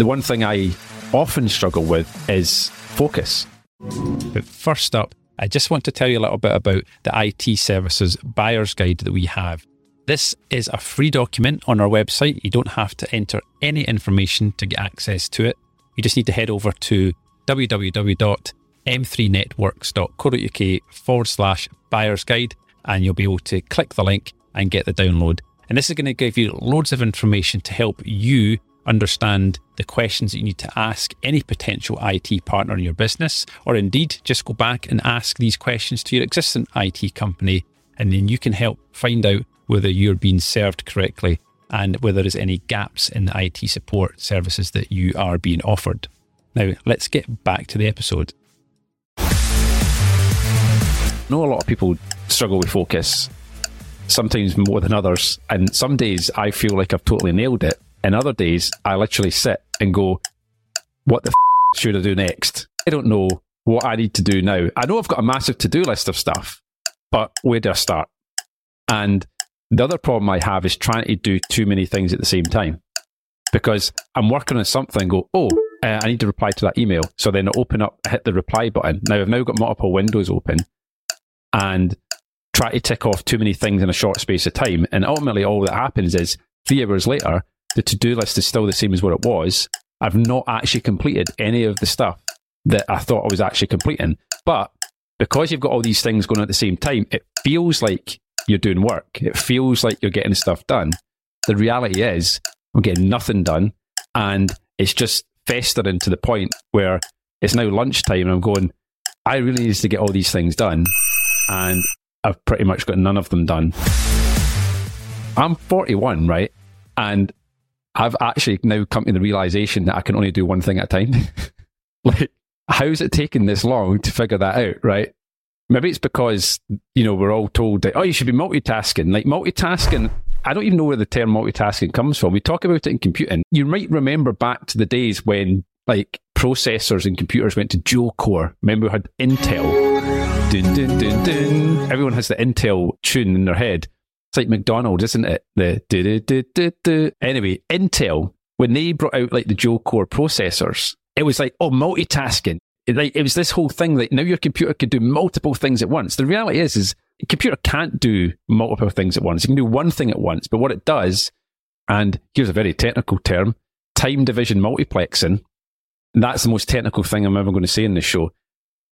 the one thing I often struggle with is focus. But first up, I just want to tell you a little bit about the IT services buyer's guide that we have. This is a free document on our website. You don't have to enter any information to get access to it. You just need to head over to www.m3networks.co.uk forward slash buyer's guide and you'll be able to click the link and get the download. And this is going to give you loads of information to help you understand the questions that you need to ask any potential IT partner in your business, or indeed just go back and ask these questions to your existing IT company, and then you can help find out whether you're being served correctly and whether there's any gaps in the IT support services that you are being offered. Now, let's get back to the episode. I know a lot of people struggle with focus, sometimes more than others. And some days I feel like I've totally nailed it. And other days I literally sit and go, what the f- should I do next? I don't know what I need to do now. I know I've got a massive to do list of stuff, but where do I start? And the other problem I have is trying to do too many things at the same time because I'm working on something go, oh, uh, I need to reply to that email. So then I open up, hit the reply button. Now I've now got multiple windows open and try to tick off too many things in a short space of time. And ultimately, all that happens is three hours later, the to do list is still the same as what it was. I've not actually completed any of the stuff that I thought I was actually completing. But because you've got all these things going on at the same time, it feels like you're doing work. It feels like you're getting stuff done. The reality is, I'm getting nothing done. And it's just festering to the point where it's now lunchtime and I'm going, I really need to get all these things done. And I've pretty much got none of them done. I'm 41, right? And I've actually now come to the realization that I can only do one thing at a time. like, how's it taken this long to figure that out, right? Maybe it's because, you know, we're all told that, oh, you should be multitasking. Like, multitasking, I don't even know where the term multitasking comes from. We talk about it in computing. You might remember back to the days when, like, processors and computers went to dual core. Remember, we had Intel. Dun, dun, dun. Everyone has the Intel tune in their head. It's like McDonald's, isn't it? The do, do, do, do. Anyway, Intel, when they brought out like the dual core processors, it was like, oh, multitasking. It, like, it was this whole thing that now your computer could do multiple things at once. The reality is, is a computer can't do multiple things at once. It can do one thing at once, but what it does, and here's a very technical term, time division multiplexing. That's the most technical thing I'm ever going to say in this show.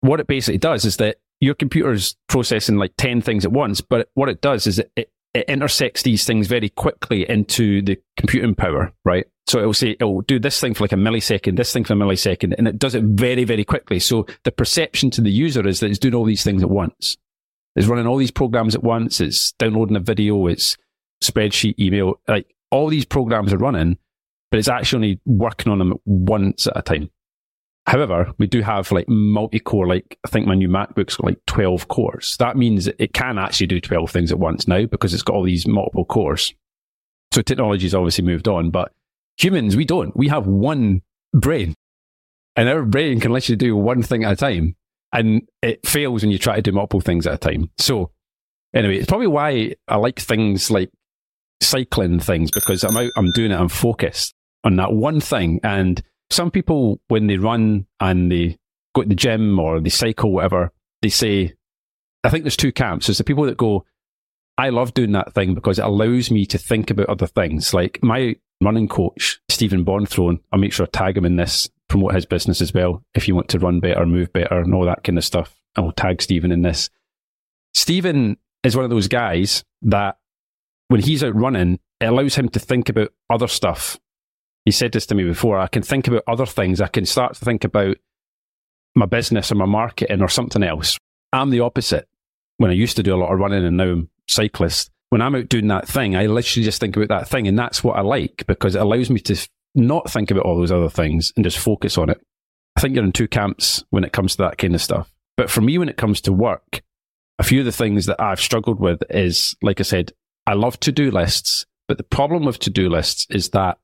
What it basically does is that your computer's processing like 10 things at once, but what it does is it, it it intersects these things very quickly into the computing power, right? So it will say, it will do this thing for like a millisecond, this thing for a millisecond, and it does it very, very quickly. So the perception to the user is that it's doing all these things at once. It's running all these programs at once. It's downloading a video. It's spreadsheet, email, like all these programs are running, but it's actually only working on them once at a time. However, we do have like multi-core, like I think my new MacBook's got like 12 cores. That means it can actually do 12 things at once now because it's got all these multiple cores. So technology's obviously moved on, but humans, we don't. We have one brain and our brain can literally do one thing at a time and it fails when you try to do multiple things at a time. So anyway, it's probably why I like things like cycling things because I'm out, I'm doing it, I'm focused on that one thing and some people, when they run and they go to the gym or they cycle, whatever, they say, I think there's two camps. There's the people that go, I love doing that thing because it allows me to think about other things. Like my running coach, Stephen Bonthrown, I'll make sure to tag him in this, promote his business as well. If you want to run better, move better, and all that kind of stuff, I will tag Stephen in this. Stephen is one of those guys that when he's out running, it allows him to think about other stuff he said this to me before. I can think about other things. I can start to think about my business or my marketing or something else. I'm the opposite. When I used to do a lot of running and now I'm cyclist, when I'm out doing that thing, I literally just think about that thing. And that's what I like because it allows me to not think about all those other things and just focus on it. I think you're in two camps when it comes to that kind of stuff. But for me, when it comes to work, a few of the things that I've struggled with is, like I said, I love to do lists. But the problem with to do lists is that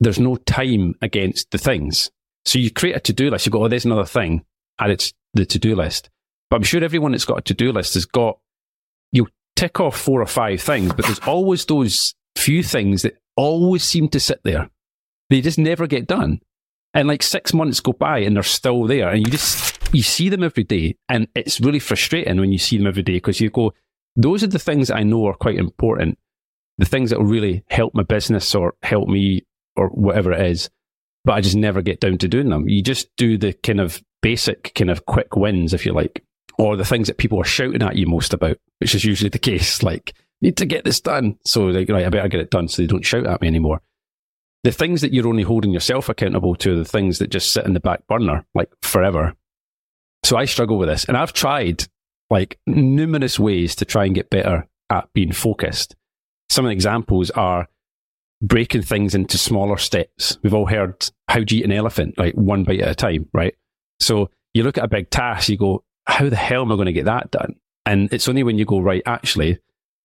there's no time against the things. So you create a to do list, you go, oh, there's another thing, and it's the to do list. But I'm sure everyone that's got a to do list has got, you tick off four or five things, but there's always those few things that always seem to sit there. They just never get done. And like six months go by and they're still there. And you just, you see them every day. And it's really frustrating when you see them every day because you go, those are the things I know are quite important. The things that will really help my business or help me or whatever it is. But I just never get down to doing them. You just do the kind of basic kind of quick wins, if you like, or the things that people are shouting at you most about, which is usually the case. Like, need to get this done. So like, right, I better get it done so they don't shout at me anymore. The things that you're only holding yourself accountable to are the things that just sit in the back burner, like forever. So I struggle with this. And I've tried like numerous ways to try and get better at being focused. Some examples are breaking things into smaller steps. We've all heard how you eat an elephant, like one bite at a time, right? So you look at a big task, you go, how the hell am I going to get that done? And it's only when you go, right, actually,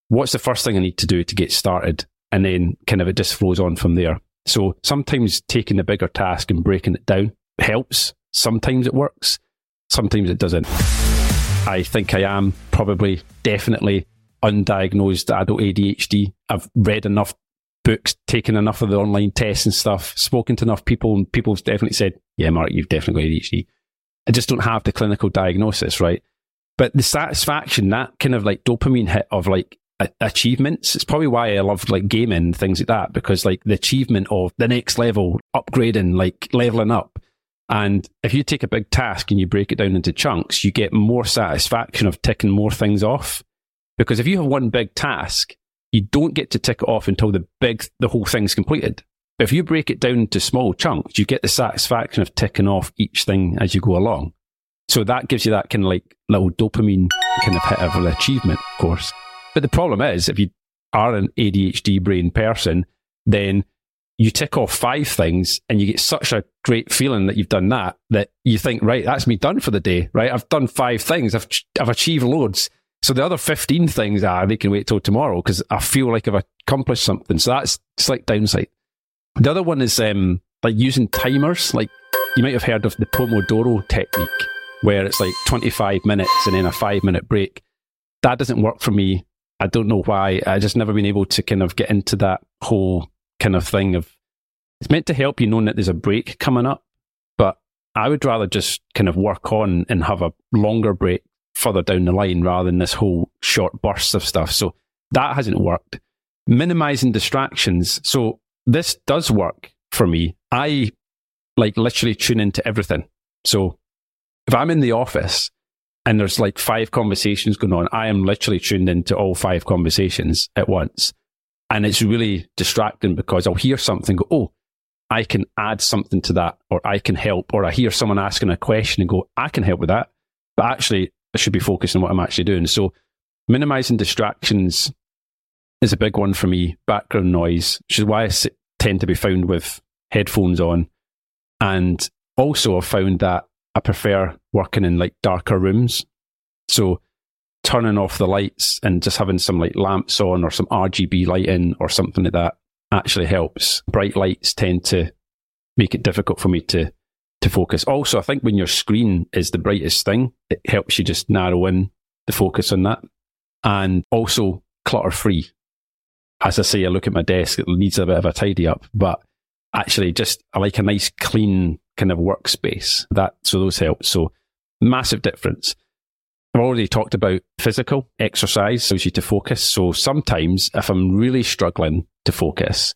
what's the first thing I need to do to get started? And then kind of it just flows on from there. So sometimes taking the bigger task and breaking it down helps. Sometimes it works. Sometimes it doesn't. I think I am probably definitely undiagnosed adult ADHD. I've read enough books, taken enough of the online tests and stuff, spoken to enough people, and people have definitely said, yeah, Mark, you've definitely got ADHD. I just don't have the clinical diagnosis, right? But the satisfaction, that kind of like dopamine hit of like achievements, it's probably why I love like gaming, and things like that, because like the achievement of the next level, upgrading, like leveling up. And if you take a big task and you break it down into chunks, you get more satisfaction of ticking more things off. Because if you have one big task, you don't get to tick it off until the big, the whole thing's completed. But if you break it down into small chunks, you get the satisfaction of ticking off each thing as you go along. So that gives you that kind of like little dopamine kind of hit of an achievement, of course. But the problem is, if you are an ADHD brain person, then you tick off five things and you get such a great feeling that you've done that that you think, right, that's me done for the day, right? I've done five things. I've, I've achieved loads. So the other 15 things are, they can wait till tomorrow because I feel like I've accomplished something. So that's slight downside. The other one is um, like using timers. Like you might have heard of the Pomodoro technique where it's like 25 minutes and then a five minute break. That doesn't work for me. I don't know why. I just never been able to kind of get into that whole kind of thing of it's meant to help you knowing that there's a break coming up, but I would rather just kind of work on and have a longer break further down the line rather than this whole short bursts of stuff. So that hasn't worked. Minimizing distractions. So this does work for me. I like literally tune into everything. So if I'm in the office and there's like five conversations going on, I am literally tuned into all five conversations at once. And it's really distracting because I'll hear something go, oh, I can add something to that, or I can help, or I hear someone asking a question and go, I can help with that. But actually, I should be focused on what I'm actually doing. So minimizing distractions is a big one for me. Background noise, which is why I tend to be found with headphones on. And also, I've found that I prefer working in like darker rooms. So turning off the lights and just having some like lamps on or some RGB lighting or something like that actually helps. Bright lights tend to make it difficult for me to to focus. Also, I think when your screen is the brightest thing, it helps you just narrow in the focus on that. And also clutter free. As I say, I look at my desk, it needs a bit of a tidy up, but actually just I like a nice clean kind of workspace. That so those help. So massive difference. I've already talked about physical exercise allows you to focus. So sometimes if I'm really struggling to focus,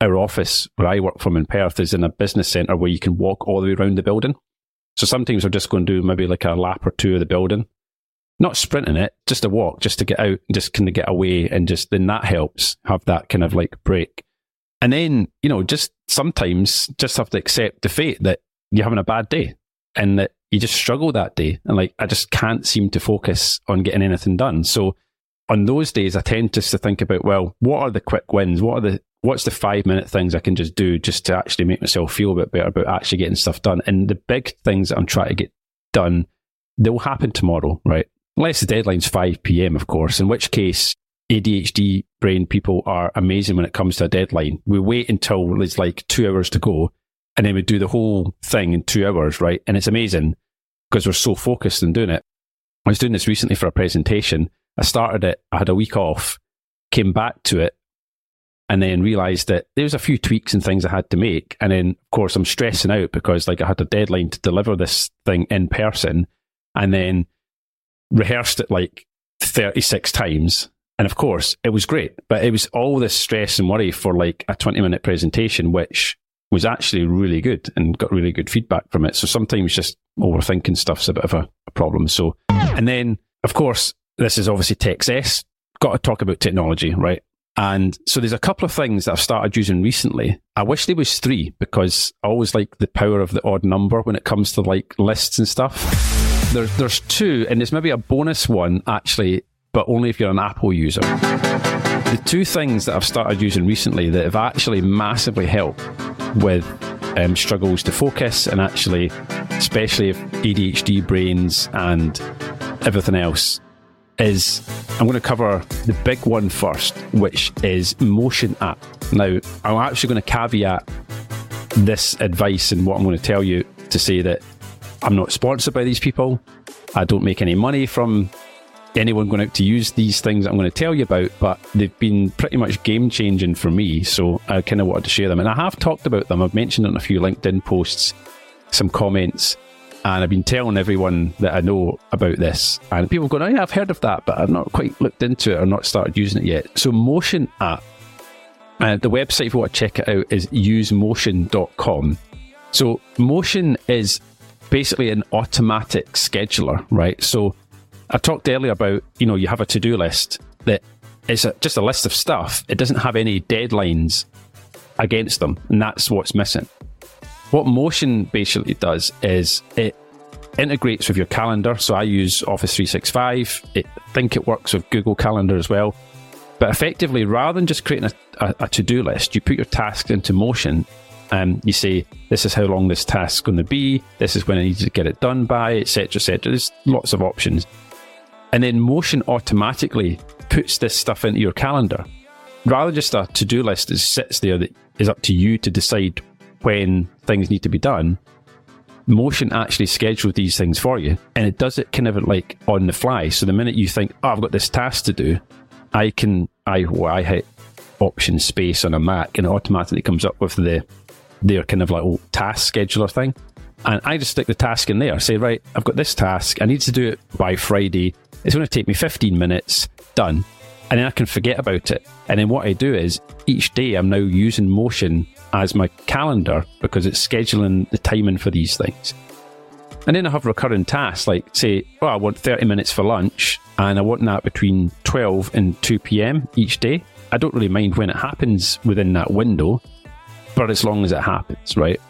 our office where I work from in Perth is in a business centre where you can walk all the way around the building. So sometimes we're just going to do maybe like a lap or two of the building, not sprinting it, just a walk, just to get out and just kind of get away. And just then that helps have that kind of like break. And then, you know, just sometimes just have to accept the fate that you're having a bad day and that you just struggle that day. And like, I just can't seem to focus on getting anything done. So on those days, I tend just to think about, well, what are the quick wins? What are the what's the five minute things I can just do just to actually make myself feel a bit better about actually getting stuff done? And the big things that I'm trying to get done, they'll happen tomorrow, right? Unless the deadline's 5 p.m., of course, in which case ADHD brain people are amazing when it comes to a deadline. We wait until there's like two hours to go and then we do the whole thing in two hours, right? And it's amazing because we're so focused on doing it. I was doing this recently for a presentation. I started it, I had a week off, came back to it, and then realized that there was a few tweaks and things I had to make. And then, of course, I'm stressing out because like I had a deadline to deliver this thing in person and then rehearsed it like 36 times. And of course, it was great, but it was all this stress and worry for like a 20 minute presentation, which was actually really good and got really good feedback from it. So sometimes just overthinking stuff's a bit of a, a problem. So, and then of course, this is obviously Techcess. Got to talk about technology, right? And so there's a couple of things that I've started using recently. I wish there was three because I always like the power of the odd number when it comes to like lists and stuff. There's there's two, and there's maybe a bonus one actually, but only if you're an Apple user. The two things that I've started using recently that have actually massively helped with um, struggles to focus and actually, especially if ADHD brains and everything else, is I'm going to cover the big one first, which is Motion app. Now, I'm actually going to caveat this advice and what I'm going to tell you to say that I'm not sponsored by these people. I don't make any money from anyone going out to use these things I'm going to tell you about, but they've been pretty much game changing for me. So I kind of wanted to share them. And I have talked about them. I've mentioned it in a few LinkedIn posts, some comments, and I've been telling everyone that I know about this. And people go, oh, yeah, I've heard of that, but I've not quite looked into it or not started using it yet. So Motion app. Uh, the website, if you want to check it out, is usemotion.com. So Motion is basically an automatic scheduler, right? So I talked earlier about, you know, you have a to do list that is a, just a list of stuff. It doesn't have any deadlines against them, and that's what's missing. What Motion basically does is it integrates with your calendar. So I use Office 365. It, I think it works with Google Calendar as well. But effectively, rather than just creating a, a, a to do list, you put your tasks into Motion and you say, this is how long this task's going to be, this is when I need to get it done by, etc., etc. There's lots of options. And then Motion automatically puts this stuff into your calendar. Rather just a to do list that sits there that is up to you to decide when things need to be done. Motion actually schedules these things for you and it does it kind of like on the fly. So the minute you think, oh, I've got this task to do, I can, I, well, I hit option space on a Mac and it automatically comes up with the, their kind of like task scheduler thing. And I just stick the task in there, say, right, I've got this task. I need to do it by Friday it's going to take me 15 minutes, done. And then I can forget about it. And then what I do is each day I'm now using Motion as my calendar because it's scheduling the timing for these things. And then I have recurring tasks like, say, well, I want 30 minutes for lunch and I want that between 12 and 2 p.m. each day. I don't really mind when it happens within that window, but as long as it happens, right?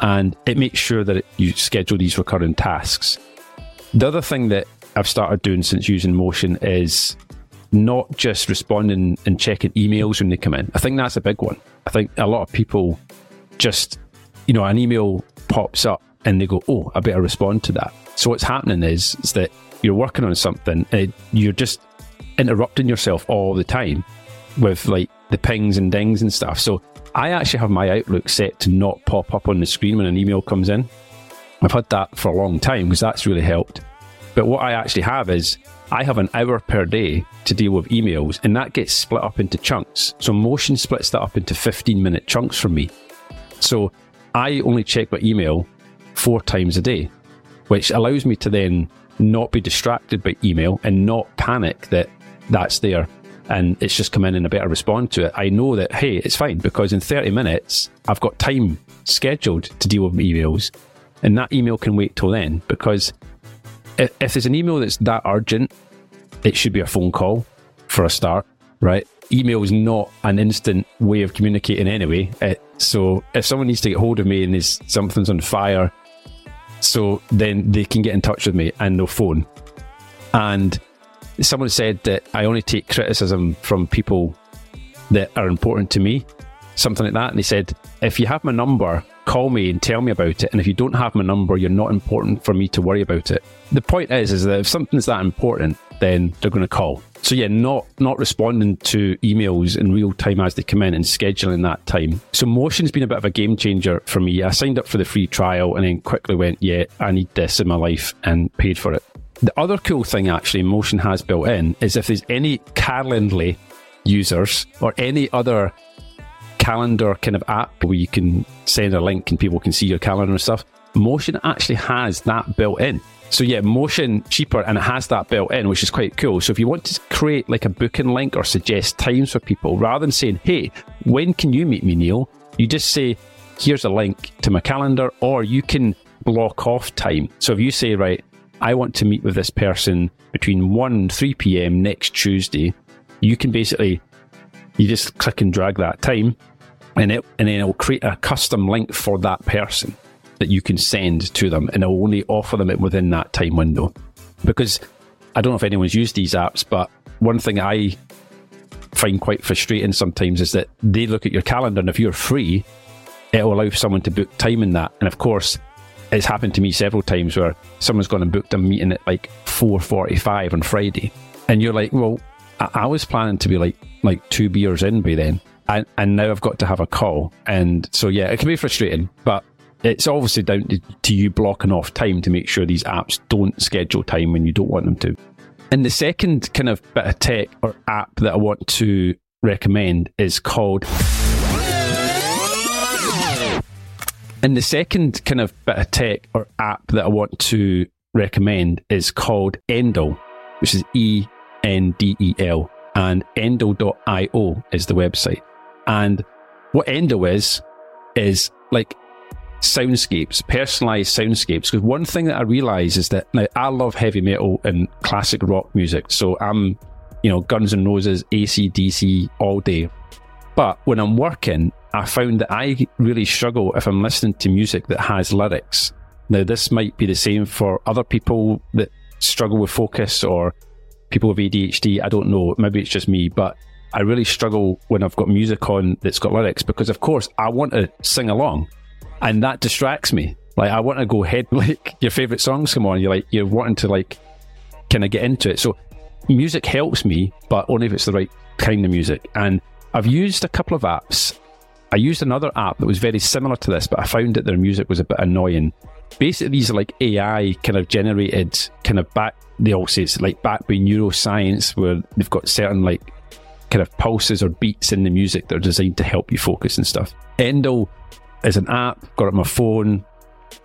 And it makes sure that it, you schedule these recurring tasks. The other thing that I've started doing since using Motion is not just responding and checking emails when they come in. I think that's a big one. I think a lot of people just, you know, an email pops up and they go, oh, I better respond to that. So what's happening is, is that you're working on something and you're just interrupting yourself all the time with like the pings and dings and stuff. So I actually have my Outlook set to not pop up on the screen when an email comes in. I've had that for a long time because that's really helped. But what I actually have is I have an hour per day to deal with emails, and that gets split up into chunks. So Motion splits that up into 15 minute chunks for me. So I only check my email four times a day, which allows me to then not be distracted by email and not panic that that's there and it's just come in and I better respond to it. I know that, hey, it's fine because in 30 minutes, I've got time scheduled to deal with emails. And that email can wait till then because if there's an email that's that urgent, it should be a phone call for a start, right? Email is not an instant way of communicating anyway. It, so if someone needs to get hold of me and something's on fire, so then they can get in touch with me and they'll phone. And someone said that I only take criticism from people that are important to me, something like that. And they said, if you have my number, call me and tell me about it. And if you don't have my number, you're not important for me to worry about it. The point is, is that if something's that important, then they're going to call. So yeah, not not responding to emails in real time as they come in and scheduling that time. So Motion's been a bit of a game changer for me. I signed up for the free trial and then quickly went, yeah, I need this in my life and paid for it. The other cool thing actually Motion has built in is if there's any Calendly users or any other calendar kind of app where you can send a link and people can see your calendar and stuff. Motion actually has that built in. So yeah, Motion cheaper and it has that built in, which is quite cool. So if you want to create like a booking link or suggest times for people, rather than saying, "Hey, when can you meet me, Neil?" You just say, "Here's a link to my calendar," or you can block off time. So if you say, "Right, I want to meet with this person between one and three p.m. next Tuesday," you can basically you just click and drag that time, and it and then it'll create a custom link for that person that you can send to them, and it'll only offer them it within that time window. Because I don't know if anyone's used these apps, but one thing I find quite frustrating sometimes is that they look at your calendar, and if you're free, it'll allow someone to book time in that. And of course, it's happened to me several times where someone's gone and booked a meeting at like 4.45 on Friday. And you're like, well, I was planning to be like like two beers in by then. And, and now I've got to have a call. And so, yeah, it can be frustrating, but it's obviously down to, to you blocking off time to make sure these apps don't schedule time when you don't want them to. And the second kind of bit of tech or app that I want to recommend is called. And the second kind of bit of tech or app that I want to recommend is called Endel, which is E N D E L. And endel.io is the website. And what Endel is, is like soundscapes, personalized soundscapes. Because one thing that I realize is that now I love heavy metal and classic rock music. So I'm, you know, Guns N' Roses, AC/DC all day. But when I'm working, I found that I really struggle if I'm listening to music that has lyrics. Now, this might be the same for other people that struggle with focus or people with ADHD. I don't know. Maybe it's just me, but I really struggle when I've got music on that's got lyrics because, of course, I want to sing along and that distracts me. Like, I want to go ahead, like, your favorite songs come on. You're like, you're wanting to, like, kind of get into it. So, music helps me, but only if it's the right kind of music. And I've used a couple of apps. I used another app that was very similar to this, but I found that their music was a bit annoying. Basically, these are like AI kind of generated, kind of back, they all say it's like backed by neuroscience, where they've got certain like kind of pulses or beats in the music that are designed to help you focus and stuff. Endel is an app, got it on my phone,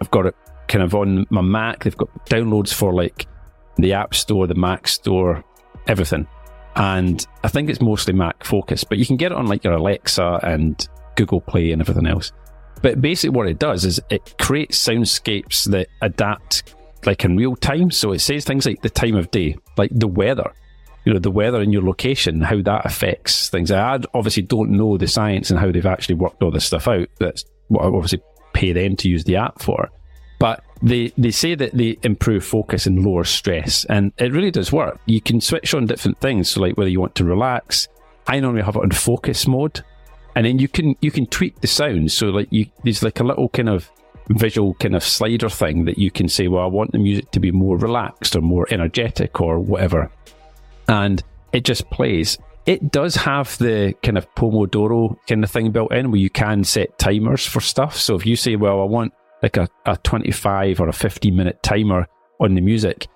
I've got it kind of on my Mac. They've got downloads for like the App Store, the Mac Store, everything. And I think it's mostly Mac focused, but you can get it on like your Alexa and Google Play and everything else. But basically, what it does is it creates soundscapes that adapt like in real time. So it says things like the time of day, like the weather, you know, the weather in your location, how that affects things. I obviously don't know the science and how they've actually worked all this stuff out. That's what I obviously pay them to use the app for. But they, they say that they improve focus and lower stress, and it really does work. You can switch on different things, so like whether you want to relax. I normally have it on focus mode, and then you can you can tweak the sound. So like you, there's like a little kind of visual kind of slider thing that you can say, well, I want the music to be more relaxed or more energetic or whatever, and it just plays. It does have the kind of Pomodoro kind of thing built in where you can set timers for stuff. So if you say, well, I want like a, a 25 or a 15 minute timer on the music,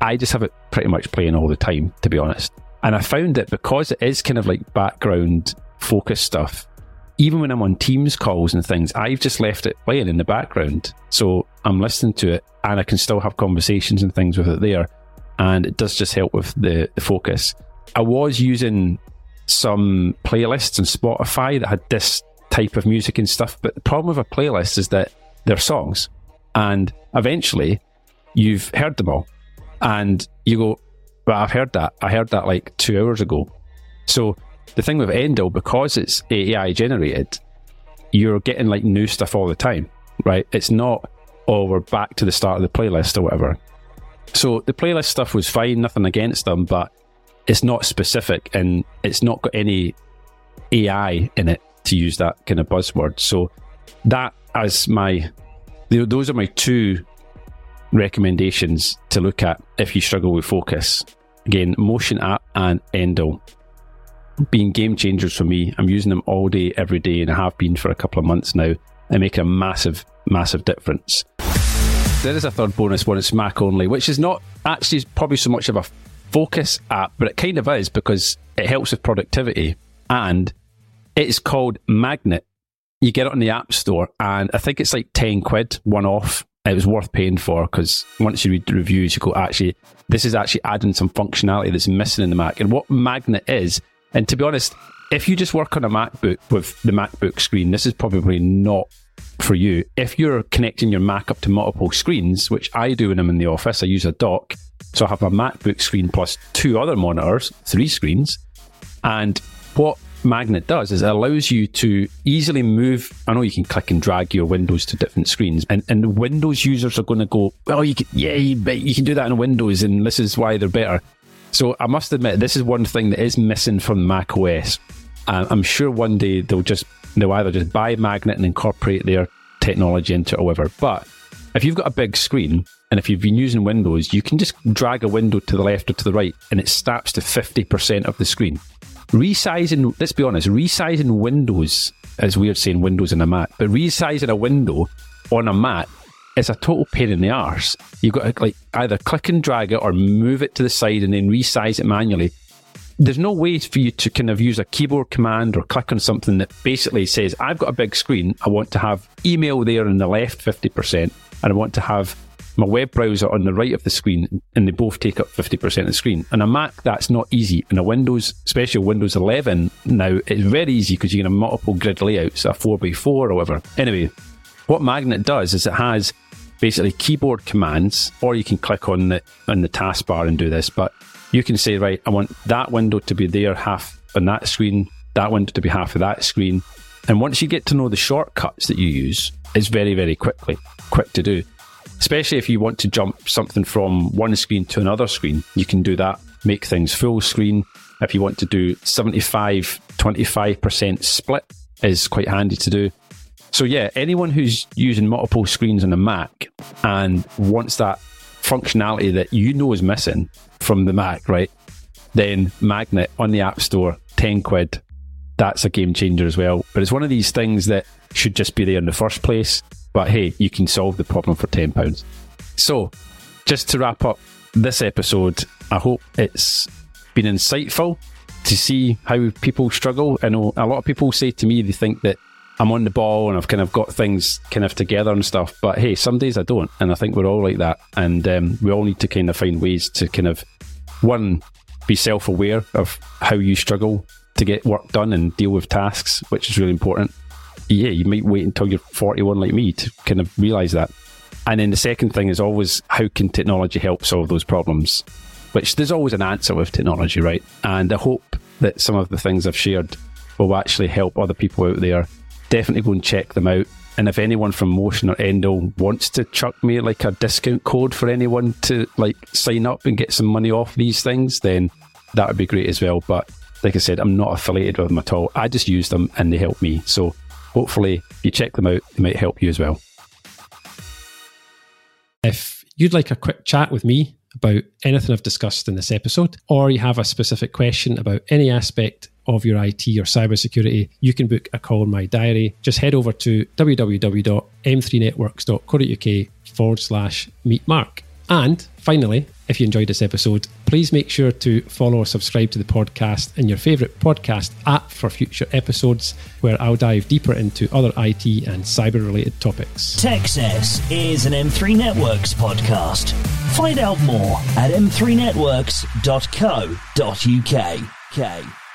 I just have it pretty much playing all the time, to be honest. And I found that because it is kind of like background focus stuff, even when I'm on Teams calls and things, I've just left it playing in the background. So I'm listening to it and I can still have conversations and things with it there. And it does just help with the, the focus. I was using some playlists on Spotify that had this type of music and stuff, but the problem with a playlist is that they're songs. And eventually you've heard them all. And you go, Well, I've heard that. I heard that like two hours ago. So the thing with Endel, because it's AI generated, you're getting like new stuff all the time, right? It's not, oh, we're back to the start of the playlist or whatever. So the playlist stuff was fine, nothing against them, but it's not specific and it's not got any AI in it to use that kind of buzzword. So that as my those are my two recommendations to look at if you struggle with focus. Again, Motion app and Endel being game changers for me. I'm using them all day, every day, and I have been for a couple of months now, They make a massive, massive difference. There is a third bonus one. It's Mac only, which is not actually probably so much of a focus app, but it kind of is because it helps with productivity and It's called Magnet. You get it on the App Store, and I think it's like 10 quid, one off. It was worth paying for because once you read the reviews, you go, actually, this is actually adding some functionality that's missing in the Mac. And what Magnet is, and to be honest, if you just work on a MacBook with the MacBook screen, this is probably not for you. If you're connecting your Mac up to multiple screens, which I do when I'm in the office, I use a dock. So I have a MacBook screen plus two other monitors, three screens. And what Magnet does is it allows you to easily move. I know you can click and drag your windows to different screens, and, and Windows users are going to go, "Oh, you can, yeah, you, can do that in Windows, and this is why they're better." So I must admit, this is one thing that is missing from Mac OS. Uh, I'm sure one day they'll just they'll either just buy Magnet and incorporate their technology into it or whatever. But if you've got a big screen and if you've been using Windows, you can just drag a window to the left or to the right and it snaps to 50% of the screen. Resizing, let's be honest, resizing windows, as weird saying windows in a Mac, but resizing a window on a Mac is a total pain in the arse. You've got to like either click and drag it or move it to the side and then resize it manually. There's no way for you to kind of use a keyboard command or click on something that basically says, I've got a big screen. I want to have email there in the left 50%, and I want to have my web browser on the right of the screen, and they both take up 50% of the screen. And a Mac, that's not easy. In a Windows, especially Windows 11 now, it's very easy because you can have multiple grid layouts, a 4x4 or whatever. Anyway, what Magnet does is it has basically keyboard commands, or you can click on the on the taskbar and do this. But you can say, right, I want that window to be there half on that screen, that window to be half of that screen. And once you get to know the shortcuts that you use, it's very, very quickly quick to do especially if you want to jump something from one screen to another screen. You can do that, make things full screen. If you want to do 75 25% split, is quite handy to do. So, yeah, anyone who's using multiple screens on a Mac and wants that functionality that you know is missing from the Mac, right? Then Magnet on the App Store, 10 quid. That's a game changer as well. But it's one of these things that should just be there in the first place. But hey, you can solve the problem for £10. So, just to wrap up this episode, I hope it's been insightful to see how people struggle. I know a lot of people say to me they think that I'm on the ball and I've kind of got things kind of together and stuff. But hey, some days I don't. And I think we're all like that. And um, we all need to kind of find ways to kind of, one, be self aware of how you struggle to get work done and deal with tasks, which is really important yeah, you might wait until you're 41 like me to kind of realize that. And then the second thing is always how can technology help solve those problems? Which there's always an answer with technology, right? And I hope that some of the things I've shared will actually help other people out there. Definitely go and check them out. And if anyone from Motion or Endel wants to chuck me like a discount code for anyone to like sign up and get some money off these things, then that would be great as well. But like I said, I'm not affiliated with them at all. I just use them and they help me. So hopefully, if you check them out, they might help you as well. If you'd like a quick chat with me about anything I've discussed in this episode, or you have a specific question about any aspect of your IT or cybersecurity, you can book a call in my diary. Just head over to www.m3networks.co.uk forward slash meet Mark. And finally, if you enjoyed this episode, please make sure to follow or subscribe to the podcast in your favourite podcast app for future episodes where I'll dive deeper into other IT and cyber related topics. Techcess is an M3 Networks podcast. Find out more at m3networks.co.uk.